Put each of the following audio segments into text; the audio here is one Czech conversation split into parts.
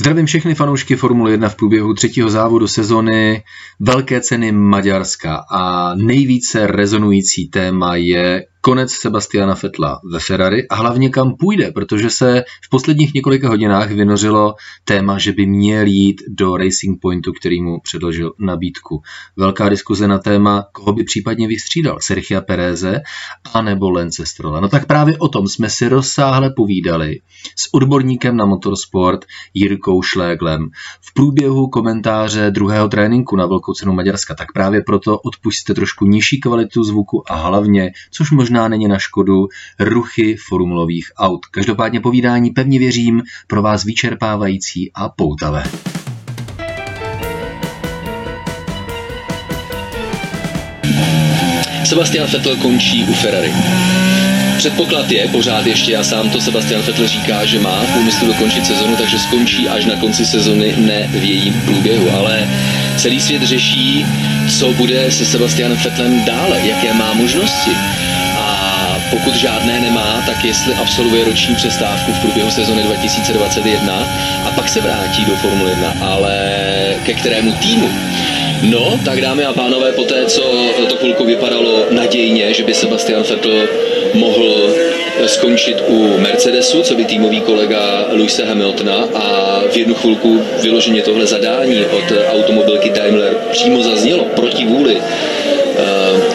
Zdravím všechny fanoušky Formule 1 v průběhu třetího závodu sezony. Velké ceny Maďarska a nejvíce rezonující téma je konec Sebastiana Fetla ve Ferrari a hlavně kam půjde, protože se v posledních několika hodinách vynořilo téma, že by měl jít do Racing Pointu, který mu předložil nabídku. Velká diskuze na téma, koho by případně vystřídal, Sergio Pereze a nebo Lence Strolla. No tak právě o tom jsme si rozsáhle povídali s odborníkem na motorsport Jirkou Šléglem v průběhu komentáře druhého tréninku na Velkou cenu Maďarska. Tak právě proto odpustíte trošku nižší kvalitu zvuku a hlavně, což možná možná není na škodu ruchy formulových aut. Každopádně povídání pevně věřím pro vás vyčerpávající a poutavé. Sebastian Vettel končí u Ferrari. Předpoklad je pořád ještě, a sám to Sebastian Vettel říká, že má v úmyslu dokončit sezonu, takže skončí až na konci sezony, ne v jejím průběhu. Ale celý svět řeší, co bude se Sebastianem Vettelem dále, jaké má možnosti pokud žádné nemá, tak jestli absolvuje roční přestávku v průběhu sezony 2021 a pak se vrátí do Formule 1, ale ke kterému týmu? No, tak dámy a pánové, po té, co to chvilku vypadalo nadějně, že by Sebastian Vettel mohl skončit u Mercedesu, co by týmový kolega Luise Hamiltona a v jednu chvilku vyloženě tohle zadání od automobilky Daimler přímo zaznělo proti vůli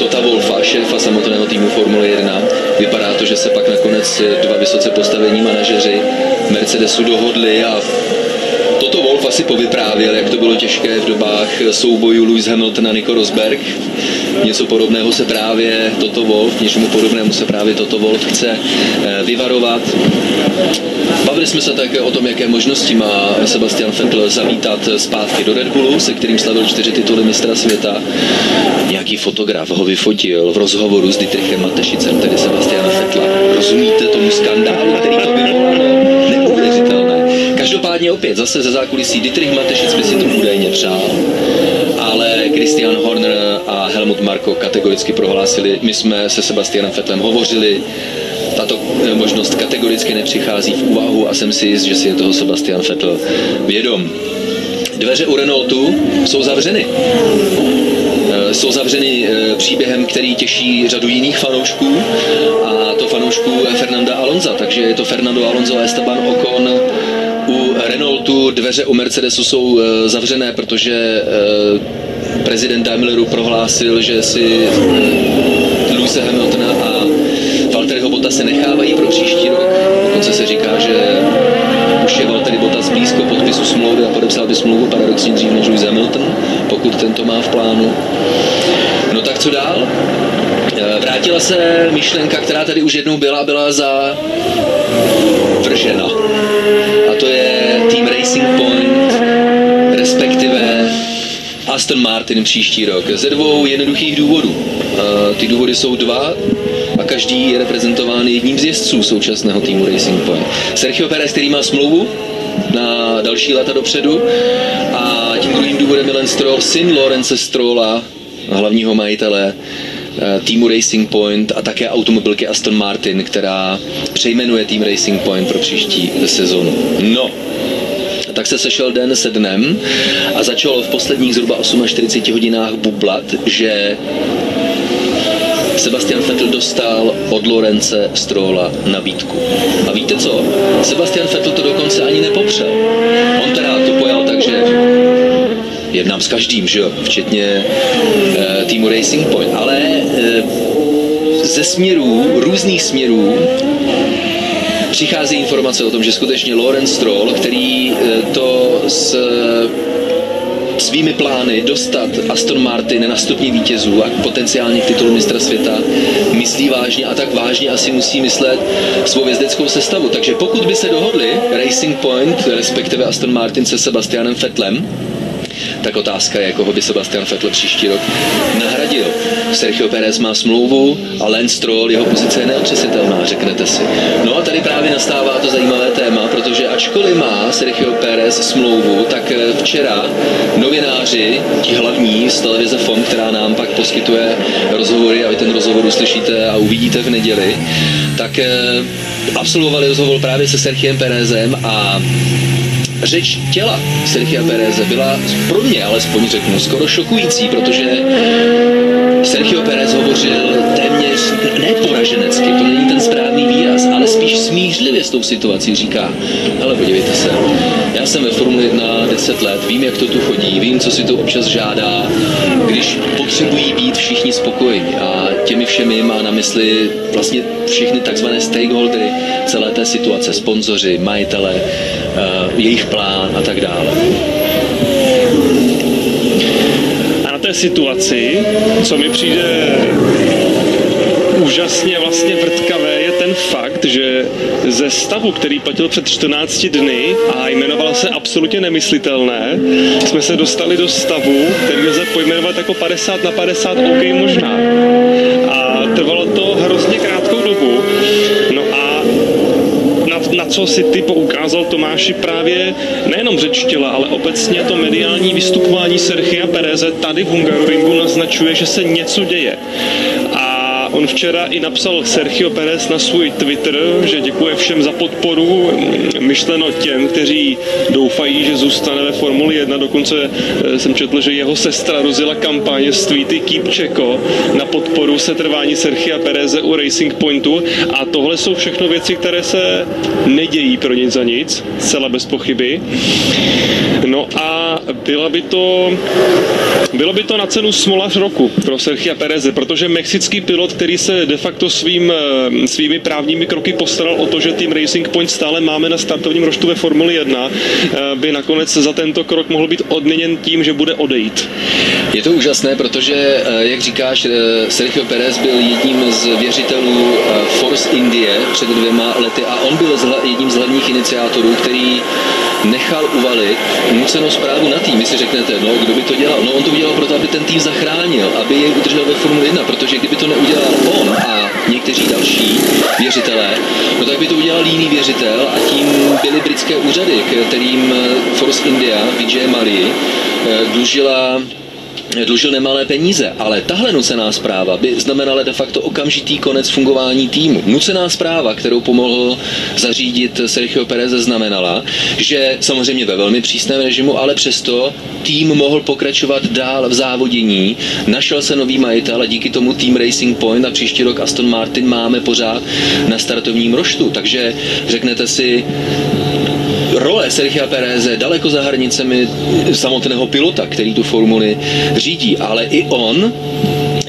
Tota Wolfa, šéfa samotného týmu Formule 1. Vypadá to, že se pak nakonec dva vysoce postavení manažeři Mercedesu dohodli a asi povyprávěl, jak to bylo těžké v dobách soubojů Lewis Hamilton a Nico Rosberg. Něco podobného se právě Toto Wolf, něčemu podobnému se právě Toto Wolf chce eh, vyvarovat. Bavili jsme se také o tom, jaké možnosti má Sebastian Vettel zavítat zpátky do Red Bullu, se kterým slavil čtyři tituly mistra světa. Nějaký fotograf ho vyfotil v rozhovoru s Dietrichem Matešicem, tedy Sebastiana Vettela. Rozumíte tomu skandálu, který to vyvolalo? Každopádně opět zase ze zákulisí Dietrich Matešic by si to údajně přál, ale Christian Horner a Helmut Marko kategoricky prohlásili, my jsme se Sebastianem Fettlem hovořili, tato eh, možnost kategoricky nepřichází v úvahu a jsem si jist, že si je toho Sebastian Vettel vědom. Dveře u Renaultu jsou zavřeny. Eh, jsou zavřeny eh, příběhem, který těší řadu jiných fanoušků a to fanoušků Fernanda Alonza. Takže je to Fernando Alonso a Esteban Ocon Renaultu dveře u Mercedesu jsou eh, zavřené, protože eh, prezident Daimleru prohlásil, že si eh, Luise Hamiltona a Valtteriho se nechávají pro příští rok. Dokonce se říká, že už je Valtteri Bottas blízko podpisu smlouvy a podepsal by smlouvu paradoxně dřív než Lewis Hamilton, pokud tento má v plánu. No tak co dál? Vrátila se myšlenka, která tady už jednou byla, byla za Racing Point, respektive Aston Martin příští rok. Ze dvou jednoduchých důvodů. Ty důvody jsou dva a každý je reprezentován jedním z jezdců současného týmu Racing Point. Sergio Perez, který má smlouvu na další léta dopředu a tím druhým důvodem je Len Stroll, syn Lorence Strolla, hlavního majitele Eh, týmu Racing Point a také automobilky Aston Martin, která přejmenuje tým Racing Point pro příští sezonu. No, tak se sešel den se dnem a začalo v posledních zhruba 48 hodinách bublat, že Sebastian Vettel dostal od Lorence Strola nabídku. A víte co? Sebastian Vettel to dokonce ani nepopřel. On teda to pojal tak, že jednám s každým, že jo, včetně e, týmu Racing Point, ale e, ze směrů, různých směrů přichází informace o tom, že skutečně Lawrence Stroll, který e, to s svými plány dostat Aston Martin na stupni vítězů a potenciálně k titulu mistra světa myslí vážně a tak vážně asi musí myslet svou vězdeckou sestavu. Takže pokud by se dohodli Racing Point, respektive Aston Martin se Sebastianem Fettlem, tak otázka je, koho by Sebastian Vettel příští rok nahradil. Sergio Perez má smlouvu a Lance Stroll, jeho pozice je neotřesitelná, řeknete si. No a tady právě nastává to zajímavé téma, protože ačkoliv má Sergio Perez smlouvu, tak eh, včera novináři, ti hlavní z televize FOM, která nám pak poskytuje rozhovory a vy ten rozhovor uslyšíte a uvidíte v neděli, tak eh, absolvovali rozhovor právě se Sergiem Perezem a řeč těla Sergio Pereze byla pro mě alespoň řeknu skoro šokující, protože Sergio Perez hovořil téměř ne poraženecky, to není ten správný výraz, ale spíš smířlivě s tou situací říká, ale podívejte se, já jsem ve Formuli 1 10 let, vím, jak to tu chodí, vím, co si to občas žádá, když potřebují být všichni spokojeni a všemi má na mysli vlastně všechny takzvané stakeholdery celé té situace, sponzoři, majitele, uh, jejich plán a tak dále. A na té situaci, co mi přijde úžasně vlastně fakt, že ze stavu, který platil před 14 dny a jmenoval se absolutně nemyslitelné, jsme se dostali do stavu, který lze pojmenovat jako 50 na 50 OK možná. A trvalo to hrozně krátkou dobu. No a na, na co si ty poukázal Tomáši právě nejenom řeč těla, ale obecně to mediální vystupování Serchia Pereze tady v Hungaroringu naznačuje, že se něco děje. On včera i napsal Sergio Perez na svůj Twitter, že děkuje všem za podporu, myšleno těm, kteří doufají, že zůstane ve Formuli 1. Dokonce eh, jsem četl, že jeho sestra rozjela kampaně s tweety Keep Čeko na podporu setrvání Sergio Pereze u Racing Pointu a tohle jsou všechno věci, které se nedějí pro nic za nic, zcela bez pochyby. No a byla by to, bylo by to na cenu smolař roku pro Sergio Pereze, protože mexický pilot, který se de facto svým, eh, svými právními kroky postaral o to, že tým Racing Point stále máme na startovním roštu ve Formuli 1, eh, by nakonec za tento krok mohl být odměněn tím, že bude odejít. Je to úžasné, protože, eh, jak říkáš, Sergio Perez byl jedním z věřitelů Force Indie před dvěma lety a on byl jedním z hlavních iniciátorů, který nechal uvalit nucenou zprávu na tým. Vy si řeknete, no kdo by to dělal? No on to udělal proto, aby ten tým zachránil, aby je udržel ve Formule 1, protože kdyby to neudělal on a někteří další věřitelé, no tak by to udělal jiný věřitel a tím byly britské úřady, kterým Force India, Vijay Mali, eh, dlužila dlužil nemalé peníze, ale tahle nucená zpráva by znamenala de facto okamžitý konec fungování týmu. Nucená zpráva, kterou pomohl zařídit Sergio Perez, znamenala, že samozřejmě ve velmi přísném režimu, ale přesto tým mohl pokračovat dál v závodění. Našel se nový majitel a díky tomu Team Racing Point a příští rok Aston Martin máme pořád na startovním roštu. Takže řeknete si, role Sergio Pereze daleko za hranicemi samotného pilota, který tu formuli řídí, ale i on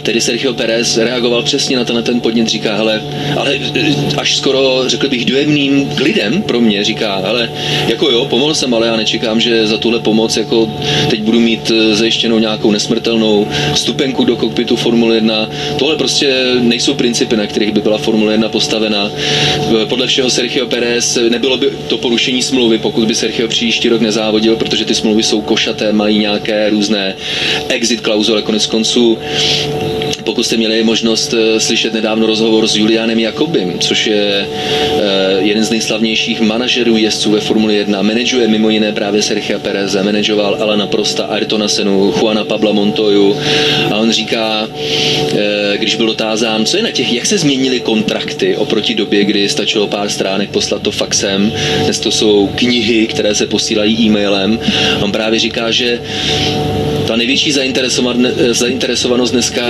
tedy Sergio Perez reagoval přesně na tenhle ten podnět, říká, hele, ale až skoro, řekl bych, dojemným klidem pro mě, říká, ale jako jo, pomohl jsem, ale já nečekám, že za tuhle pomoc jako teď budu mít eh, zajištěnou nějakou nesmrtelnou stupenku do kokpitu Formule 1. Tohle prostě nejsou principy, na kterých by byla Formule 1 postavena. Eh, podle všeho Sergio Perez nebylo by to porušení smlouvy, pokud by Sergio příští rok nezávodil, protože ty smlouvy jsou košaté, mají nějaké různé exit klauzule, konec konců pokud jste měli možnost eh, slyšet nedávno rozhovor s Julianem Jakobem, což je eh, jeden z nejslavnějších manažerů jezdců ve Formuli 1, manažuje mimo jiné právě Sergio Pereze, manažoval Alana Prosta, Ayrtona Senu, Juana Pabla Montoyu a on říká, eh, když byl dotázán, co je na těch, jak se změnily kontrakty oproti době, kdy stačilo pár stránek poslat to faxem, dnes to jsou knihy, které se posílají e-mailem. On právě říká, že ta největší zainteresovanost dneska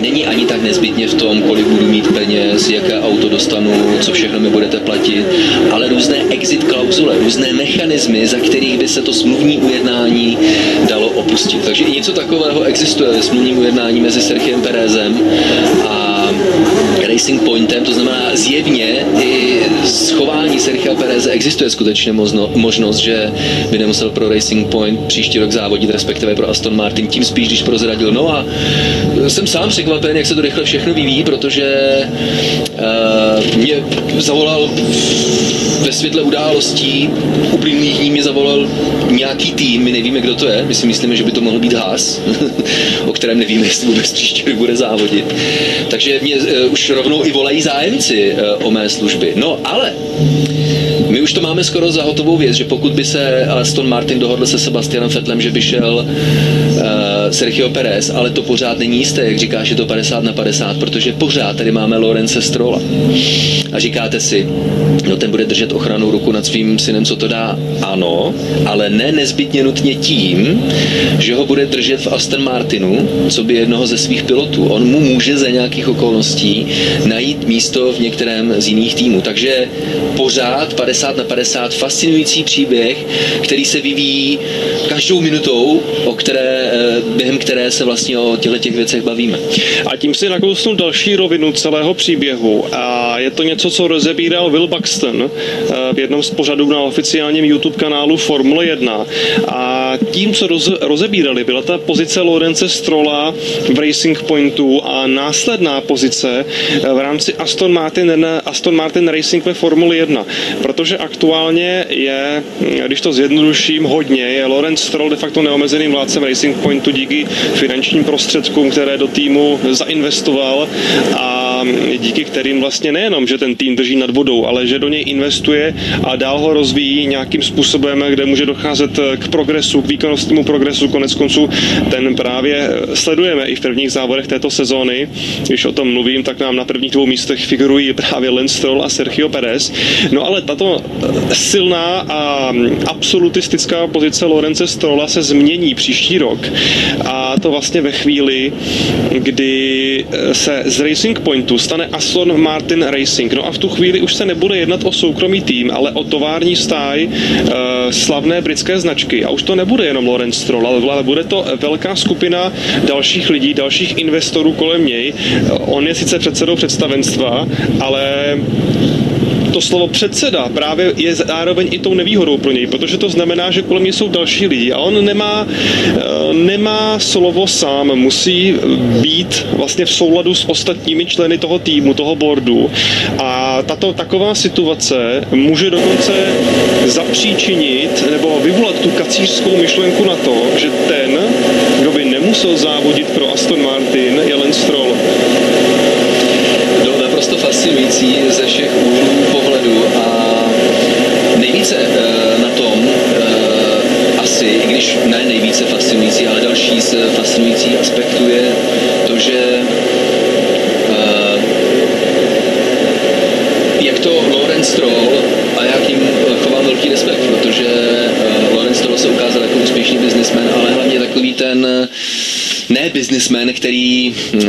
není ani tak nezbytně v tom, kolik budu mít peněz, jaké auto dostanu, co všechno mi budete platit, ale různé exit klauzule, různé mechanismy, za kterých by se to smluvní ujednání dalo opustit. Takže i něco takového existuje ve smluvním ujednání mezi Sergiem Perezem a Racing Pointem, to znamená zjevně i schování Sergio Pereze existuje skutečně možno, možnost, že by nemusel pro Racing Point příští rok závodit, respektive pro Aston Martin, tím spíš, když prozradil. No a jsem sám překvapen, jak se to rychle všechno vyvíjí, protože uh, mě zavolal ve světle událostí uplynulých dní mě zavolal nějaký tým, my nevíme, kdo to je, my si myslíme, že by to mohl být Haas, o kterém nevíme, jestli vůbec příští rok bude závodit. Takže mě uh, už rovnou i volají zájemci uh, o mé služby. No ale už to máme skoro za hotovou věc, že pokud by se Aston Martin dohodl se Sebastianem Fettlem, že by šel uh, Sergio Perez, ale to pořád není jisté, jak říkáš, je to 50 na 50, protože pořád tady máme Lorence Strola. A říkáte si, no ten bude držet ochranou ruku nad svým synem, co to dá? Ano, ale ne nezbytně nutně tím, že ho bude držet v Aston Martinu, co by jednoho ze svých pilotů. On mu může za nějakých okolností najít místo v některém z jiných týmů. Takže pořád 50 na 50 fascinující příběh, který se vyvíjí každou minutou, o které, eh, během které se vlastně o těchto těch věcech bavíme. A tím si nakousnu další rovinu celého příběhu. A je to něco, co rozebíral Will Buxton eh, v jednom z pořadů na oficiálním YouTube kanálu Formule 1. A tím, co roz, rozebírali, byla ta pozice Lorence Strolla v Racing Pointu a následná pozice eh, v rámci Aston Martin, Aston Martin Racing ve Formule 1. Protože aktuálně je, když to zjednoduším hodně, je Lorenz Stroll de facto neomezeným vládcem Racing Pointu díky finančním prostředkům, které do týmu zainvestoval. A díky kterým vlastně nejenom, že ten tým drží nad vodou, ale že do něj investuje a dál ho rozvíjí nějakým způsobem, kde může docházet k progresu, k výkonnostnímu progresu. Konec konců ten právě sledujeme i v prvních závodech této sezóny. Když o tom mluvím, tak nám na prvních dvou místech figurují právě Lance Stroll a Sergio Perez. No ale tato silná a absolutistická pozice Lorence Strolla se změní příští rok. A to vlastně ve chvíli, kdy se z Racing Pointu stane Aston Martin Racing. No a v tu chvíli už se nebude jednat o soukromý tým, ale o tovární stáj uh, slavné britské značky. A už to nebude jenom Lawrence Stroll, ale bude to velká skupina dalších lidí, dalších investorů kolem něj. On je sice předsedou představenstva, ale to slovo předseda právě je zároveň i tou nevýhodou pro něj, protože to znamená, že kolem něj jsou další lidi a on nemá, eh, nemá slovo sám, musí být vlastně v souladu s ostatními členy toho týmu, toho boardu. A tato taková situace může dokonce zapříčinit nebo vyvolat tu kacířskou myšlenku na to, že ten, kdo by nemusel závodit pro Aston Martin, je Lance Stroll. Naprosto fascinující ze všech úhlů pohledu a nejvíce uh, na tom uh, asi, i když ne nejvíce fascinující, ale další z fascinujících aspektů je to, že uh, jak to Lorenz Stroll a jak jim chovám velký respekt, protože Lorenz Stroll se ukázal jako úspěšný biznismen, ale hlavně takový ten ne biznismen, který uh,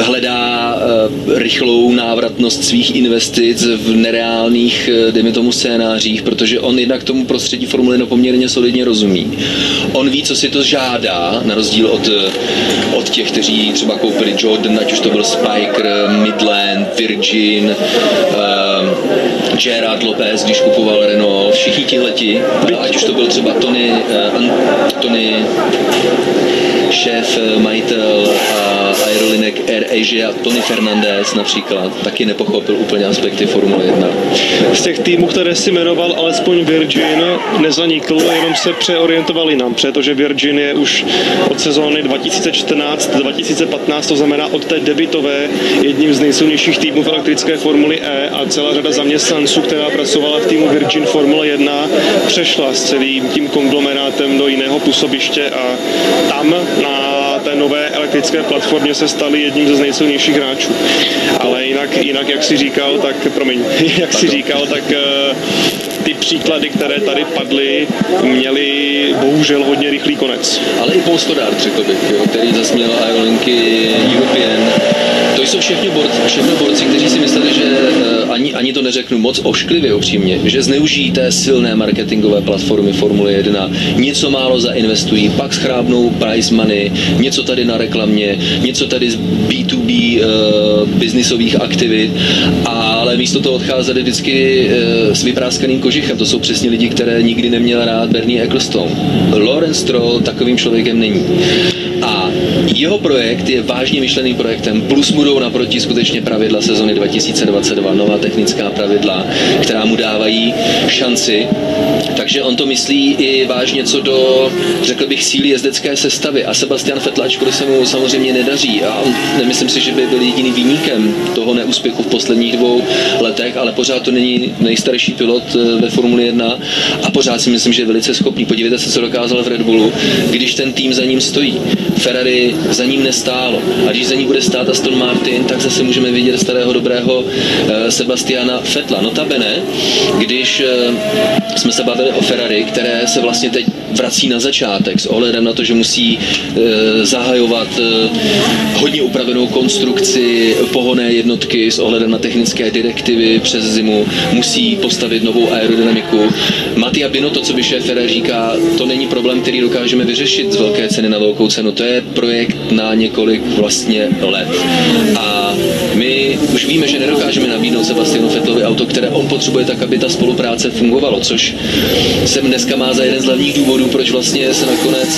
hledá uh, rychlou návratnost svých investic v nereálných, uh, dejme tomu, scénářích, protože on jednak tomu prostředí Formule 1 poměrně solidně rozumí. On ví, co si to žádá, na rozdíl od, od těch, kteří třeba koupili Jordan, ať už to byl Spiker, Midland, Virgin, uh, Gerard Lopez, když kupoval Renault, všichni tihleti, ať už to byl třeba Tony, uh, Tony šéf, majitel a aerolinek Air Asia Tony Fernandez například taky nepochopil úplně aspekty Formule 1. Z těch týmů, které si jmenoval, alespoň Virgin nezanikl, jenom se přeorientoval jinam, protože Virgin je už od sezóny 2014-2015, to znamená od té debitové, jedním z nejsilnějších týmů v elektrické Formuli E a celá řada zaměstnanců, která pracovala v týmu Virgin Formule 1, přešla s celým tím konglomerátem do jiného působiště a tam na té nové elektrické platformě se stali jedním ze nejsilnějších hráčů. Ale jinak, jinak jak si říkal, tak, promiň, jak si říkal, tak eh, ty příklady, které tady padly, měly bohužel hodně rychlý konec. Ale i Polstodart, řekl bych, jo, který zasměl aerolinky European. To jsou všechny borci, všechno borci, kteří si mysleli, že uh, ani, to neřeknu moc ošklivě upřímně, že zneužijí té silné marketingové platformy Formule 1, něco málo zainvestují, pak schrábnou price money, něco tady na reklamě, něco tady z B2B uh, eh, biznisových aktivit, ale místo toho odcházeli vždycky uh, s vypráskaným kožichem. To jsou přesně lidi, které nikdy neměl rád Bernie Ecclestone. Lawrence Stroll takovým člověkem není. A jeho projekt je vážně myšleným projektem, plus budou naproti skutečně pravidla sezony 2022, nová technická technická pravidla, která mu dávají šanci. Takže on to myslí i vážně co do, řekl bych, síly jezdecké sestavy. A Sebastian Vettel, ačkoliv se mu samozřejmě nedaří, a nemyslím si, že by byl jediný výnikem toho neúspěchu v posledních dvou letech, ale pořád to není nejstarší pilot eh, ve Formuli 1 a pořád si myslím, že je velice schopný. Podívejte se, co dokázal v Red Bullu, když ten tým za ním stojí. Ferrari za ním nestálo. A když za ní bude stát Aston Martin, tak zase můžeme vidět starého dobrého eh, Sebastiana Fetla. Notabene, když eh, jsme se bavili o Ferrari, které se vlastně teď vrací na začátek s ohledem na to, že musí e, zahajovat e, hodně upravenou konstrukci pohonné jednotky s ohledem na technické direktivy přes zimu, musí postavit novou aerodynamiku. Matia Bino, to, co by šéf říká, to není problém, který dokážeme vyřešit z velké ceny na velkou cenu. To je projekt na několik vlastně let. A my už víme, že nedokážeme nabídnout Sebastianu Fettlovi auto, které on potřebuje tak, aby ta spolupráce fungovalo, což jsem dneska má za jeden z hlavních důvodů, proč vlastně se nakonec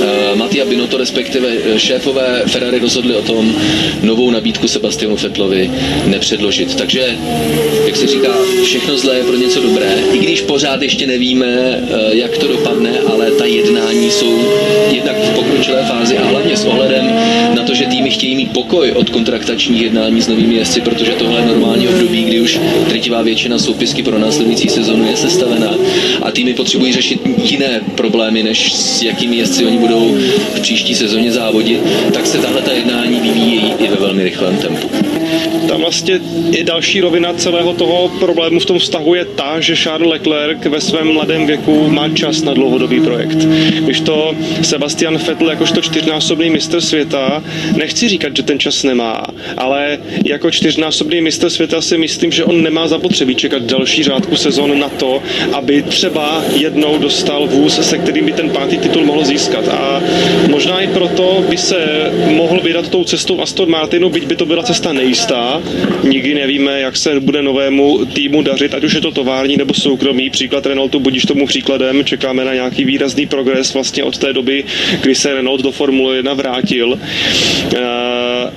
uh, Mattia Binotto, respektive eh, šéfové Ferrari rozhodli o tom novou nabídku Sebastianu Fettlovi nepředložit. Takže, jak se říká, všechno zlé je pro něco dobré, i když pořád ještě nevíme, uh, jak to dopadne, ale ta jednání jsou jednak v pokročilé fázi a hlavně s ohledem na to, že týmy chtějí mít pokoj od kontraktačních jednání s novými jezdci, protože tohle je normální období, kdy už drtivá většina soupisky pro následující sezonu je sestavena a týmy potřebují řešit jiné problémy, než s jakými jezdci oni budou v příští sezóně závodit, tak se tahle ta jednání vyvíjí i ve velmi rychlém tempu. Tam vlastně i další rovina celého toho problému v tom vztahu je ta, že Charles Leclerc ve svém mladém věku má čas na dlouhodobý projekt. Když to Sebastian Vettel jakožto čtyřnásobný mistr světa, nechci říkat, že ten čas nemá, ale jako čtyřnásobný mistr světa si myslím, že on nemá zapotřebí čekat další řádku sezon na to, aby třeba jednou dostal vůz, se kterým by ten pátý titul mohl získat. A možná i proto by se mohl vydat tou cestou Aston Martinu, byť by to byla cesta nejistá. Nikdy nevíme, jak se bude novému týmu dařit, ať už je to tovární nebo soukromý. Příklad Renaultu budíš tomu příkladem. Čekáme na nějaký výrazný progres vlastně od té doby, kdy se Renault do Formule 1 vrátil. Uh,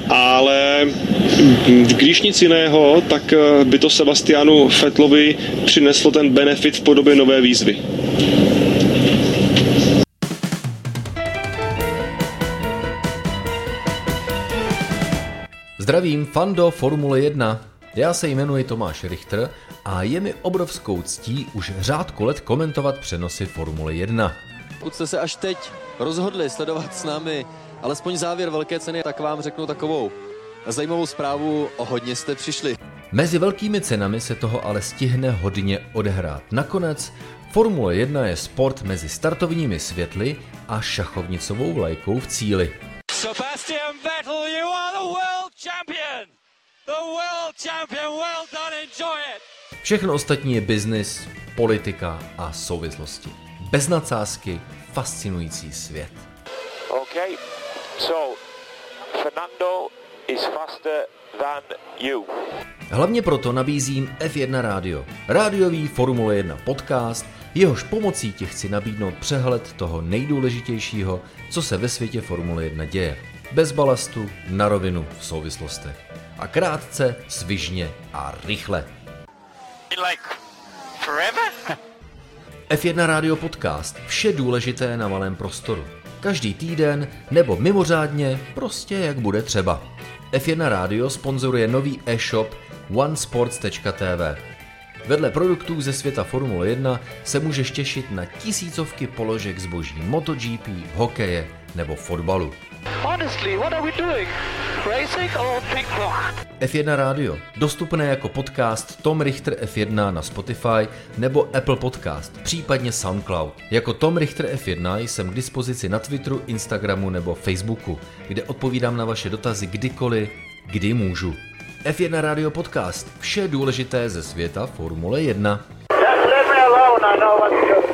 ale když nic jiného, tak eh, by to Sebastianu Fetlovi přineslo ten benefit v podobě nové výzvy. Zdravím, fando Formule 1. Já se jmenuji Tomáš Richter a je mi obrovskou ctí už řádku let komentovat přenosy Formule 1. Pokud jste se až teď rozhodli sledovat s námi alespoň závěr velké ceny, tak vám řeknu takovou zajímavou zprávu, o hodně jste přišli. Mezi velkými cenami se toho ale stihne hodně odehrát. Nakonec Formule 1 je sport mezi startovními světly a šachovnicovou lajkou v cíli. Sebastian Vettel, you are the world champion! The world champion, well done, enjoy it! Všechno ostatní je biznis, politika a souvislosti. Bez nadsázky fascinující svět. Okay, so Fernando is faster than you. Hlavně proto nabízím F1 Rádio, rádiový Formule 1 podcast, jehož pomocí ti chci nabídnout přehled toho nejdůležitějšího, co se ve světě Formule 1 děje. Bez balastu, na rovinu, v souvislostech. A krátce, svižně a rychle. Like forever? F1 Radio Podcast. Vše důležité na malém prostoru. Každý týden nebo mimořádně, prostě jak bude třeba. F1 Radio sponzoruje nový e-shop onesports.tv. Vedle produktů ze světa Formule 1 se můžeš těšit na tisícovky položek zboží MotoGP, hokeje nebo fotbalu. Honestly, what are we doing? Racing or Pink F1 Radio, dostupné jako podcast Tom Richter F1 na Spotify nebo Apple Podcast, případně SoundCloud. Jako Tom Richter F1 jsem k dispozici na Twitteru, Instagramu nebo Facebooku, kde odpovídám na vaše dotazy kdykoliv, kdy můžu. F1 Radio Podcast. Vše důležité ze světa Formule 1. Just leave me alone, I know what to.